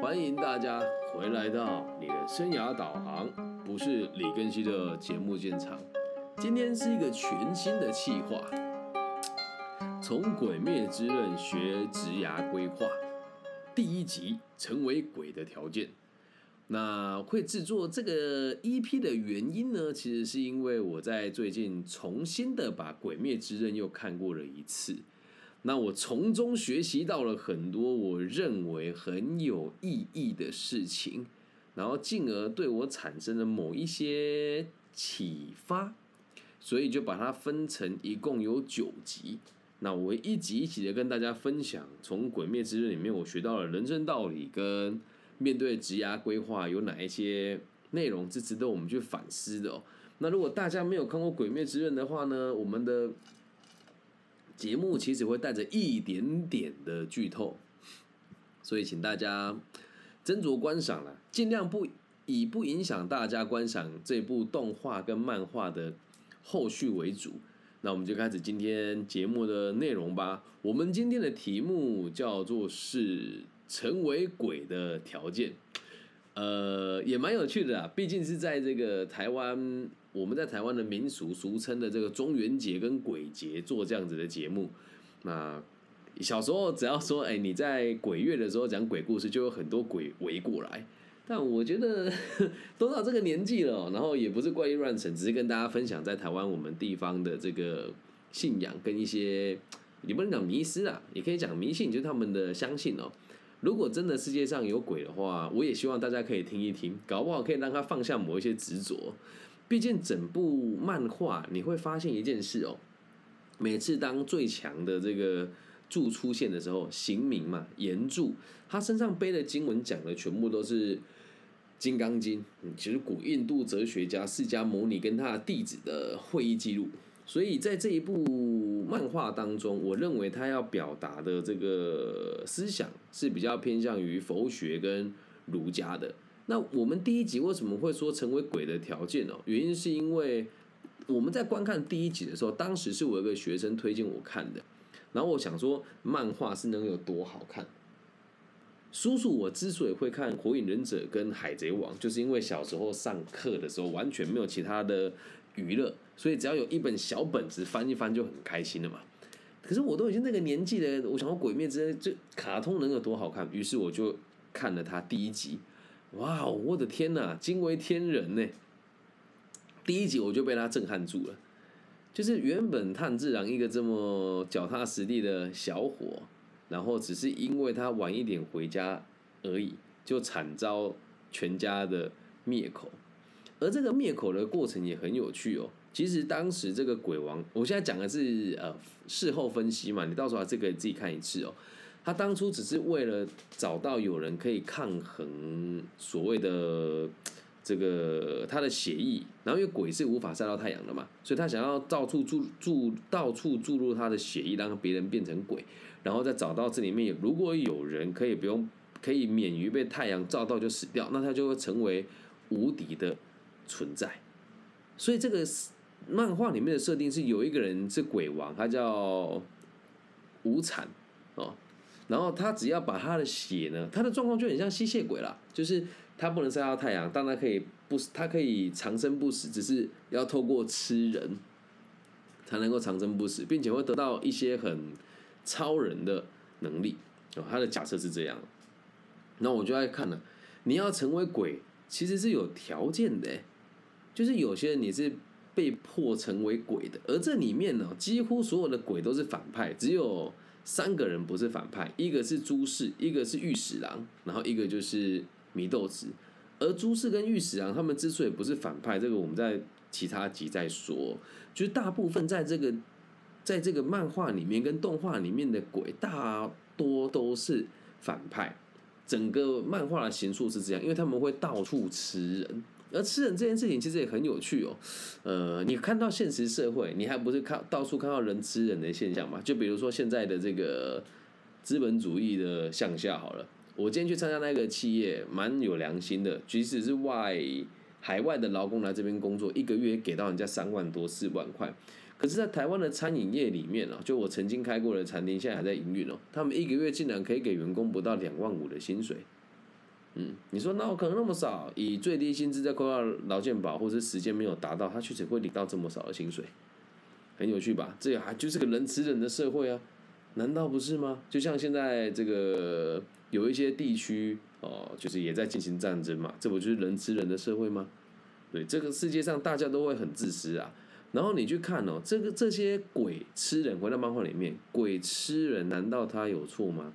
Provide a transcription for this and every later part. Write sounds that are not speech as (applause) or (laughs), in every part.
欢迎大家回来到你的生涯导航，不是李根熙的节目现场。今天是一个全新的企划，从《鬼灭之刃》学职涯规划，第一集成为鬼的条件。那会制作这个 EP 的原因呢？其实是因为我在最近重新的把《鬼灭之刃》又看过了一次。那我从中学习到了很多我认为很有意义的事情，然后进而对我产生了某一些启发，所以就把它分成一共有九集。那我一集一集的跟大家分享，从《鬼灭之刃》里面我学到了人生道理，跟面对职涯规划有哪一些内容是值得我们去反思的哦。那如果大家没有看过《鬼灭之刃》的话呢，我们的节目其实会带着一点点的剧透，所以请大家斟酌观赏了，尽量不以不影响大家观赏这部动画跟漫画的后续为主。那我们就开始今天节目的内容吧。我们今天的题目叫做是成为鬼的条件，呃，也蛮有趣的啊。毕竟是在这个台湾。我们在台湾的民俗俗称的这个中元节跟鬼节做这样子的节目，那小时候只要说哎你在鬼月的时候讲鬼故事，就有很多鬼围过来。但我觉得 (laughs) 都到这个年纪了，然后也不是怪异乱神，只是跟大家分享在台湾我们地方的这个信仰跟一些你不能讲迷失啊，也可以讲迷信，就是他们的相信哦。如果真的世界上有鬼的话，我也希望大家可以听一听，搞不好可以让他放下某一些执着。毕竟整部漫画你会发现一件事哦，每次当最强的这个柱出现的时候，行名嘛，岩柱，他身上背的经文讲的全部都是《金刚经》，其实古印度哲学家释迦牟尼跟他的弟子的会议记录。所以在这一部漫画当中，我认为他要表达的这个思想是比较偏向于佛学跟儒家的。那我们第一集为什么会说成为鬼的条件哦？原因是因为我们在观看第一集的时候，当时是我一个学生推荐我看的，然后我想说漫画是能有多好看。叔叔，我之所以会看《火影忍者》跟《海贼王》，就是因为小时候上课的时候完全没有其他的娱乐，所以只要有一本小本子翻一翻就很开心了嘛。可是我都已经那个年纪了，我想说《鬼灭之刃》这卡通能有多好看？于是我就看了他第一集。哇，我的天哪，惊为天人呢！第一集我就被他震撼住了，就是原本炭治郎一个这么脚踏实地的小伙，然后只是因为他晚一点回家而已，就惨遭全家的灭口。而这个灭口的过程也很有趣哦。其实当时这个鬼王，我现在讲的是呃事后分析嘛，你到时候这个自己看一次哦。他当初只是为了找到有人可以抗衡所谓的这个他的血意，然后因为鬼是无法晒到太阳的嘛，所以他想要到处注注到处注入他的血意，让别人变成鬼，然后再找到这里面如果有人可以不用可以免于被太阳照到就死掉，那他就会成为无敌的存在。所以这个漫画里面的设定是有一个人是鬼王，他叫无惨哦。然后他只要把他的血呢，他的状况就很像吸血鬼啦，就是他不能晒到太阳，但他可以不死，他可以长生不死，只是要透过吃人才能够长生不死，并且会得到一些很超人的能力。哦，他的假设是这样。那我就爱看了，你要成为鬼，其实是有条件的，就是有些人你是被迫成为鬼的，而这里面呢，几乎所有的鬼都是反派，只有。三个人不是反派，一个是朱氏，一个是御史郎，然后一个就是祢豆子。而朱氏跟御史郎他们之所以不是反派，这个我们在其他集再说。就是大部分在这个在这个漫画里面跟动画里面的鬼，大多都是反派。整个漫画的形塑是这样，因为他们会到处吃人。而吃人这件事情其实也很有趣哦，呃，你看到现实社会，你还不是看到处看到人吃人的现象嘛？就比如说现在的这个资本主义的向下好了，我今天去参加那个企业，蛮有良心的，即使是外海外的劳工来这边工作，一个月给到人家三万多四万块，可是，在台湾的餐饮业里面啊，就我曾经开过的餐厅，现在还在营运哦，他们一个月竟然可以给员工不到两万五的薪水。嗯，你说那我可能那么少，以最低薪资在扣到劳健保，或者时间没有达到，他确实会领到这么少的薪水，很有趣吧？这还就是个人吃人的社会啊，难道不是吗？就像现在这个有一些地区哦，就是也在进行战争嘛，这不就是人吃人的社会吗？对，这个世界上大家都会很自私啊。然后你去看哦，这个这些鬼吃人，回到漫画里面，鬼吃人，难道他有错吗？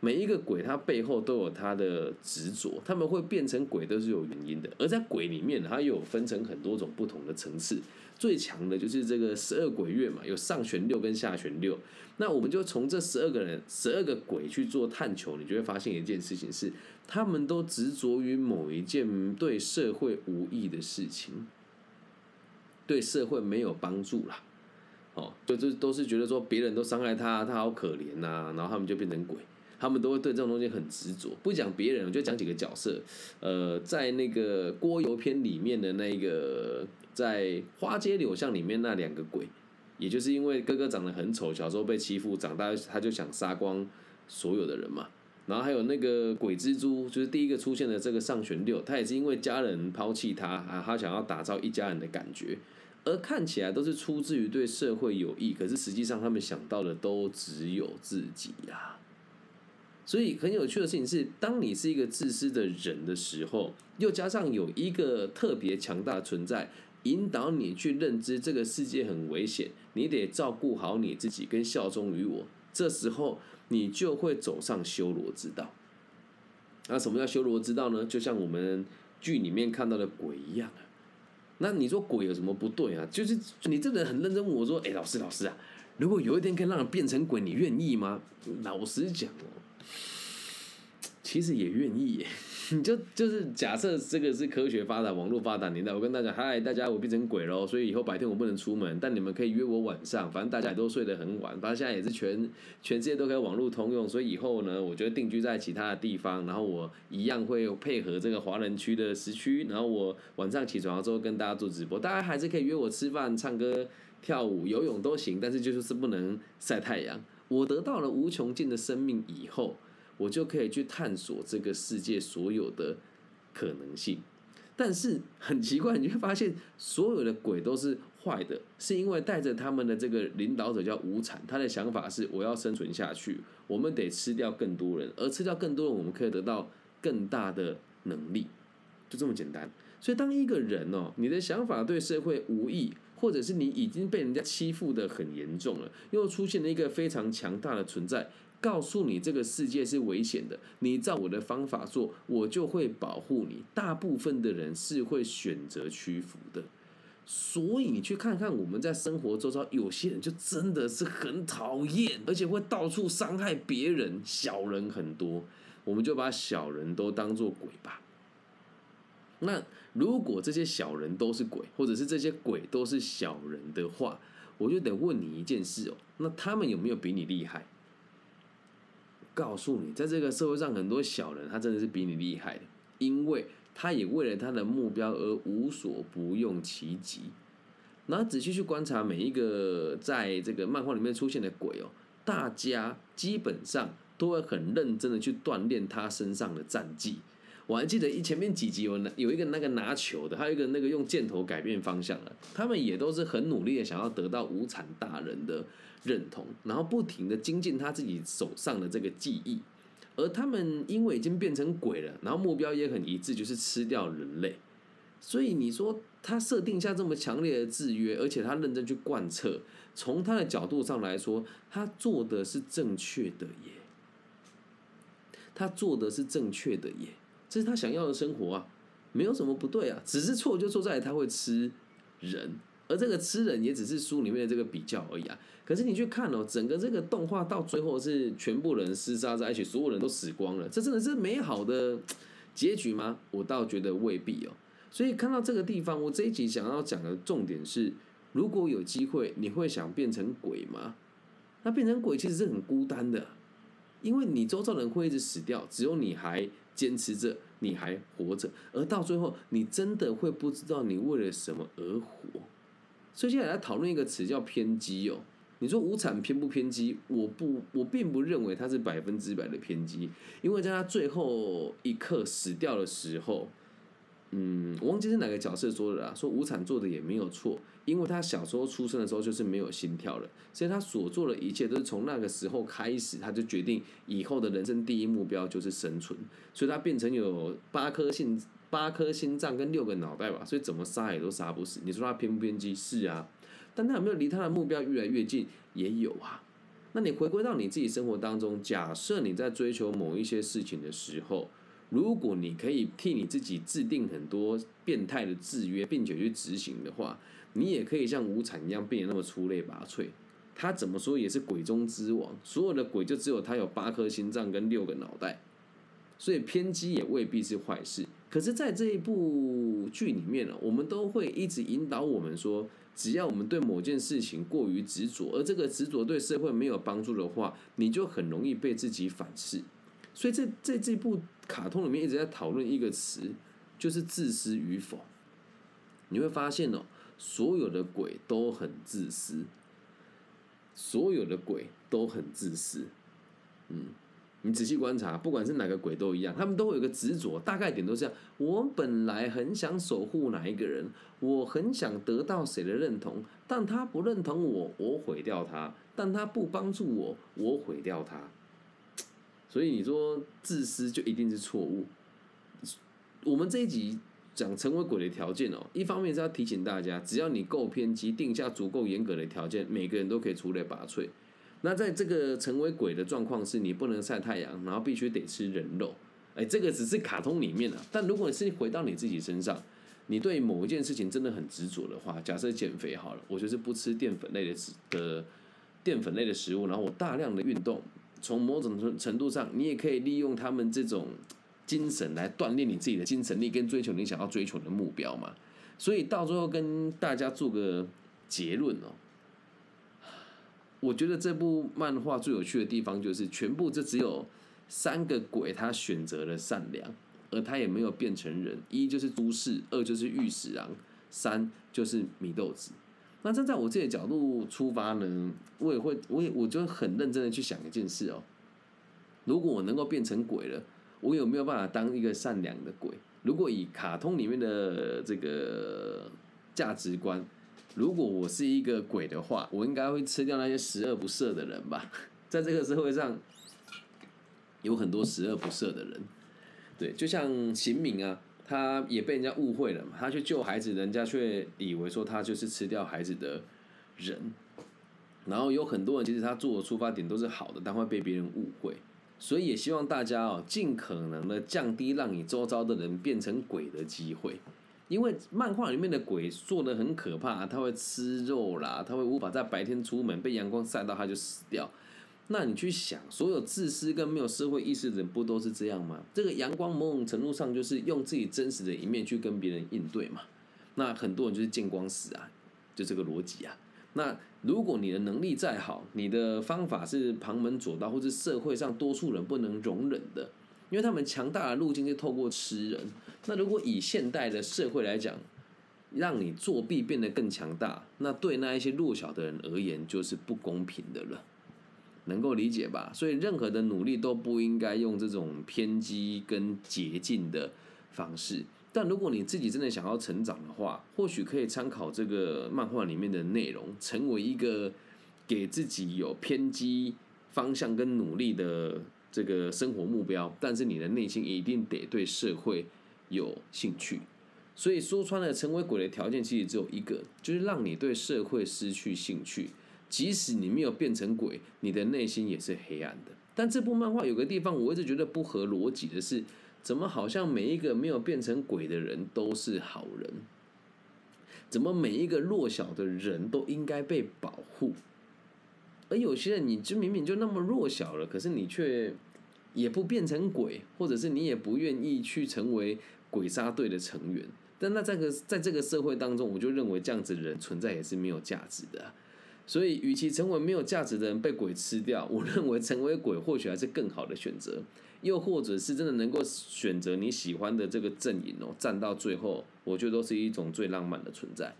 每一个鬼，他背后都有他的执着，他们会变成鬼都是有原因的。而在鬼里面，它又有分成很多种不同的层次。最强的就是这个十二鬼月嘛，有上旋六跟下旋六。那我们就从这十二个人、十二个鬼去做探求，你就会发现一件事情是，他们都执着于某一件对社会无益的事情，对社会没有帮助啦。哦，就这都是觉得说别人都伤害他，他好可怜呐，然后他们就变成鬼。他们都会对这种东西很执着，不讲别人，我就讲几个角色。呃，在那个郭油篇里面的那个，在花街柳巷里面那两个鬼，也就是因为哥哥长得很丑，小时候被欺负，长大他就想杀光所有的人嘛。然后还有那个鬼蜘蛛，就是第一个出现的这个上旋六，他也是因为家人抛弃他啊，他想要打造一家人的感觉，而看起来都是出自于对社会有益，可是实际上他们想到的都只有自己呀。所以很有趣的事情是，当你是一个自私的人的时候，又加上有一个特别强大的存在引导你去认知这个世界很危险，你得照顾好你自己跟效忠于我。这时候你就会走上修罗之道。那什么叫修罗之道呢？就像我们剧里面看到的鬼一样啊。那你说鬼有什么不对啊？就是你这个人很认真问我说：“哎，老师老师啊，如果有一天可以让人变成鬼，你愿意吗？”老实讲哦。其实也愿意，(laughs) 你就就是假设这个是科学发达、网络发达年代，我跟大家嗨，大家我变成鬼喽，所以以后白天我不能出门，但你们可以约我晚上，反正大家都睡得很晚，反正现在也是全全世界都可以网络通用，所以以后呢，我觉得定居在其他的地方，然后我一样会配合这个华人区的时区，然后我晚上起床之后跟大家做直播，大家还是可以约我吃饭、唱歌、跳舞、游泳都行，但是就是不能晒太阳。我得到了无穷尽的生命以后。我就可以去探索这个世界所有的可能性，但是很奇怪，你会发现所有的鬼都是坏的，是因为带着他们的这个领导者叫无产，他的想法是我要生存下去，我们得吃掉更多人，而吃掉更多人，我们可以得到更大的能力，就这么简单。所以当一个人哦，你的想法对社会无益，或者是你已经被人家欺负的很严重了，又出现了一个非常强大的存在。告诉你这个世界是危险的，你照我的方法做，我就会保护你。大部分的人是会选择屈服的，所以你去看看我们在生活周遭，有些人就真的是很讨厌，而且会到处伤害别人，小人很多，我们就把小人都当做鬼吧。那如果这些小人都是鬼，或者是这些鬼都是小人的话，我就得问你一件事哦，那他们有没有比你厉害？告诉你，在这个社会上，很多小人他真的是比你厉害的，因为他也为了他的目标而无所不用其极。那仔细去观察每一个在这个漫画里面出现的鬼哦，大家基本上都会很认真的去锻炼他身上的战绩。我还记得一前面几集有拿有一个那个拿球的，还有一个那个用箭头改变方向的，他们也都是很努力的想要得到无产大人的认同，然后不停的精进他自己手上的这个技艺。而他们因为已经变成鬼了，然后目标也很一致，就是吃掉人类。所以你说他设定下这么强烈的制约，而且他认真去贯彻，从他的角度上来说，他做的是正确的耶，他做的是正确的耶。这是他想要的生活啊，没有什么不对啊，只是错就错在他会吃人，而这个吃人也只是书里面的这个比较而已啊。可是你去看哦，整个这个动画到最后是全部人厮杀在一起，所有人都死光了，这真的是美好的结局吗？我倒觉得未必哦。所以看到这个地方，我这一集想要讲的重点是，如果有机会，你会想变成鬼吗？那变成鬼其实是很孤单的，因为你周遭人会一直死掉，只有你还。坚持着，你还活着，而到最后，你真的会不知道你为了什么而活。所以现在来讨论一个词叫偏激哦。你说无产偏不偏激？我不，我并不认为它是百分之百的偏激，因为在他最后一刻死掉的时候，嗯，我忘记是哪个角色说的啦，说无产做的也没有错，因为他小时候出生的时候就是没有心跳了，所以他所做的一切都是从那个时候开始，他就决定以后的人生第一目标就是生存，所以他变成有八颗心、八颗心脏跟六个脑袋吧，所以怎么杀也都杀不死。你说他偏不偏激？是啊。但他有没有离他的目标越来越近？也有啊。那你回归到你自己生活当中，假设你在追求某一些事情的时候，如果你可以替你自己制定很多变态的制约，并且去执行的话，你也可以像无产一样变得那么出类拔萃。他怎么说也是鬼中之王，所有的鬼就只有他有八颗心脏跟六个脑袋，所以偏激也未必是坏事。可是，在这一部剧里面呢，我们都会一直引导我们说。只要我们对某件事情过于执着，而这个执着对社会没有帮助的话，你就很容易被自己反噬。所以，在在这部卡通里面一直在讨论一个词，就是自私与否。你会发现哦，所有的鬼都很自私，所有的鬼都很自私，嗯。你仔细观察，不管是哪个鬼都一样，他们都会有个执着，大概点都是这样。我本来很想守护哪一个人，我很想得到谁的认同，但他不认同我，我毁掉他；但他不帮助我，我毁掉他。所以你说自私就一定是错误。我们这一集讲成为鬼的条件哦，一方面是要提醒大家，只要你够偏激，定下足够严格的条件，每个人都可以出类拔萃。那在这个成为鬼的状况是，你不能晒太阳，然后必须得吃人肉。哎，这个只是卡通里面的。但如果你是回到你自己身上，你对某一件事情真的很执着的话，假设减肥好了，我就是不吃淀粉类的的淀粉类的食物，然后我大量的运动，从某种程程度上，你也可以利用他们这种精神来锻炼你自己的精神力，跟追求你想要追求的目标嘛。所以到最后跟大家做个结论哦。我觉得这部漫画最有趣的地方就是，全部这只有三个鬼，他选择了善良，而他也没有变成人。一就是都市，二就是御史郎，三就是米豆子。那站在我自己的角度出发呢，我也会，我也我就很认真的去想一件事哦。如果我能够变成鬼了，我有没有办法当一个善良的鬼？如果以卡通里面的这个价值观。如果我是一个鬼的话，我应该会吃掉那些十恶不赦的人吧。(laughs) 在这个社会上，有很多十恶不赦的人，对，就像秦明啊，他也被人家误会了嘛，他去救孩子，人家却以为说他就是吃掉孩子的人。然后有很多人其实他做的出发点都是好的，但会被别人误会，所以也希望大家哦，尽可能的降低让你周遭的人变成鬼的机会。因为漫画里面的鬼做的很可怕，他会吃肉啦，他会无法在白天出门，被阳光晒到他就死掉。那你去想，所有自私跟没有社会意识的人不都是这样吗？这个阳光某种程度上就是用自己真实的一面去跟别人应对嘛。那很多人就是见光死啊，就这个逻辑啊。那如果你的能力再好，你的方法是旁门左道，或是社会上多数人不能容忍的。因为他们强大的路径是透过吃人。那如果以现代的社会来讲，让你作弊变得更强大，那对那一些弱小的人而言就是不公平的了，能够理解吧？所以任何的努力都不应该用这种偏激跟捷径的方式。但如果你自己真的想要成长的话，或许可以参考这个漫画里面的内容，成为一个给自己有偏激方向跟努力的。这个生活目标，但是你的内心一定得对社会有兴趣。所以说穿了，成为鬼的条件其实只有一个，就是让你对社会失去兴趣。即使你没有变成鬼，你的内心也是黑暗的。但这部漫画有个地方我一直觉得不合逻辑的是，怎么好像每一个没有变成鬼的人都是好人？怎么每一个弱小的人都应该被保护？而有些人，你就明明就那么弱小了，可是你却。也不变成鬼，或者是你也不愿意去成为鬼杀队的成员。但那这个在这个社会当中，我就认为这样子的人存在也是没有价值的。所以，与其成为没有价值的人被鬼吃掉，(laughs) 我认为成为鬼或许还是更好的选择。又或者是真的能够选择你喜欢的这个阵营哦，站到最后，我觉得都是一种最浪漫的存在。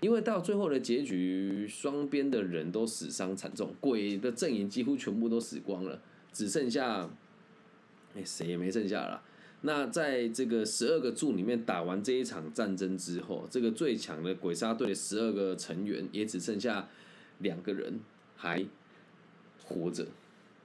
因为到最后的结局，双边的人都死伤惨重，鬼的阵营几乎全部都死光了，只剩下，哎，谁也没剩下了。那在这个十二个柱里面打完这一场战争之后，这个最强的鬼杀队十二个成员也只剩下两个人还活着。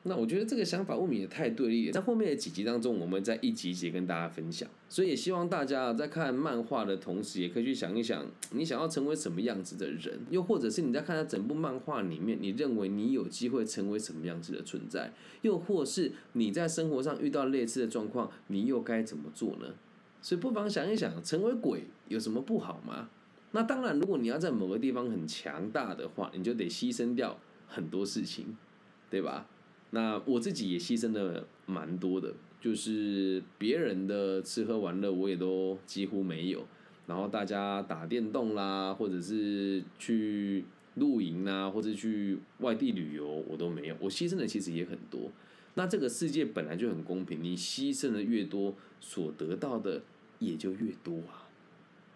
那我觉得这个想法未免也太对立了。在后面的几集当中，我们在一集一集跟大家分享。所以也希望大家在看漫画的同时，也可以去想一想，你想要成为什么样子的人，又或者是你在看他整部漫画里面，你认为你有机会成为什么样子的存在，又或是你在生活上遇到类似的状况，你又该怎么做呢？所以不妨想一想，成为鬼有什么不好吗？那当然，如果你要在某个地方很强大的话，你就得牺牲掉很多事情，对吧？那我自己也牺牲的蛮多的，就是别人的吃喝玩乐我也都几乎没有，然后大家打电动啦，或者是去露营啊，或者去外地旅游，我都没有，我牺牲的其实也很多。那这个世界本来就很公平，你牺牲的越多，所得到的也就越多啊。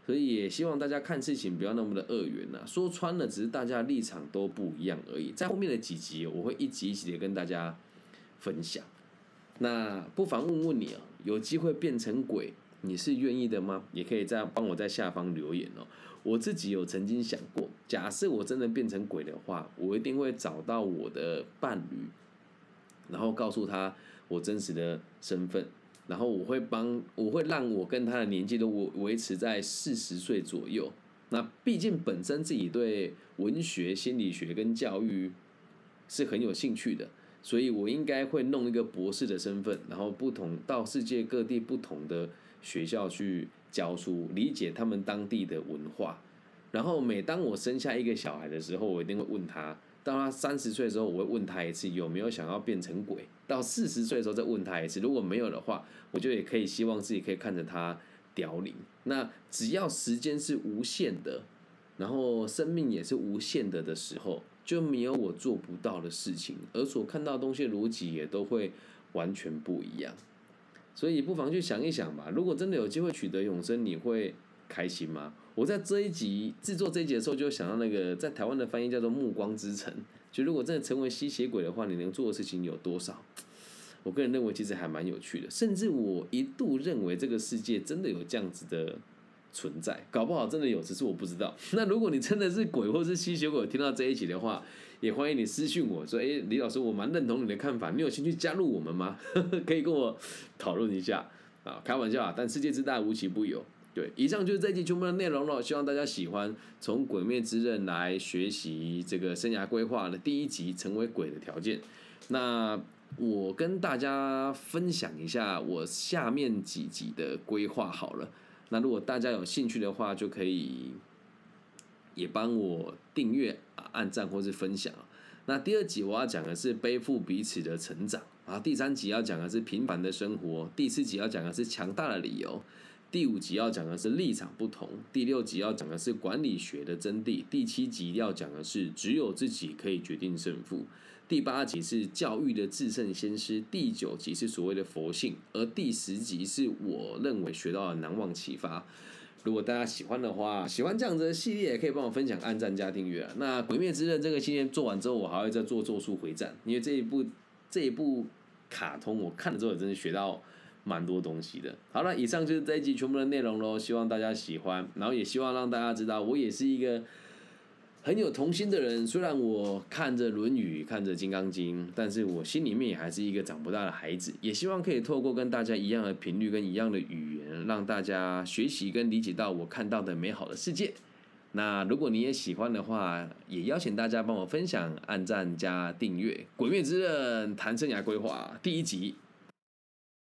所以也希望大家看事情不要那么的二元呐，说穿了只是大家立场都不一样而已。在后面的几集，我会一集一集的跟大家分享。那不妨问问你啊，有机会变成鬼，你是愿意的吗？也可以在帮我在下方留言哦。我自己有曾经想过，假设我真的变成鬼的话，我一定会找到我的伴侣，然后告诉他我真实的身份。然后我会帮，我会让我跟他的年纪都维维持在四十岁左右。那毕竟本身自己对文学、心理学跟教育是很有兴趣的，所以我应该会弄一个博士的身份，然后不同到世界各地不同的学校去教书，理解他们当地的文化。然后每当我生下一个小孩的时候，我一定会问他。到他三十岁的时候，我会问他一次有没有想要变成鬼。到四十岁的时候再问他一次，如果没有的话，我就也可以希望自己可以看着他凋零。那只要时间是无限的，然后生命也是无限的的时候，就没有我做不到的事情，而所看到东西的逻辑也都会完全不一样。所以不妨去想一想吧。如果真的有机会取得永生，你会开心吗？我在这一集制作这一集的时候，就想到那个在台湾的翻译叫做《暮光之城》。就如果真的成为吸血鬼的话，你能做的事情有多少？我个人认为其实还蛮有趣的。甚至我一度认为这个世界真的有这样子的存在，搞不好真的有，只是我不知道。(laughs) 那如果你真的是鬼或是吸血鬼，听到这一集的话，也欢迎你私信我说：“哎，李老师，我蛮认同你的看法，你有兴趣加入我们吗？(laughs) 可以跟我讨论一下啊，开玩笑啊，但世界之大，无奇不有。”对，以上就是这集全部的内容了。希望大家喜欢从《鬼灭之刃》来学习这个生涯规划的第一集，成为鬼的条件。那我跟大家分享一下我下面几集的规划好了。那如果大家有兴趣的话，就可以也帮我订阅啊、按赞或是分享。那第二集我要讲的是背负彼此的成长啊，第三集要讲的是平凡的生活，第四集要讲的是强大的理由。第五集要讲的是立场不同，第六集要讲的是管理学的真谛，第七集要讲的是只有自己可以决定胜负，第八集是教育的至圣先师，第九集是所谓的佛性，而第十集是我认为学到的难忘启发。如果大家喜欢的话，喜欢这样子的系列，也可以帮我分享、按赞、加订阅啊。那《鬼灭之刃》这个系列做完之后，我还会再做《咒术回战》，因为这一部这一部卡通我看了之后，真的学到。蛮多东西的。好了，以上就是这一集全部的内容喽，希望大家喜欢，然后也希望让大家知道，我也是一个很有童心的人。虽然我看着《论语》，看着《金刚经》，但是我心里面也还是一个长不大的孩子。也希望可以透过跟大家一样的频率跟一样的语言，让大家学习跟理解到我看到的美好的世界。那如果你也喜欢的话，也邀请大家帮我分享、按赞加订阅《鬼灭之刃》谈生涯规划第一集。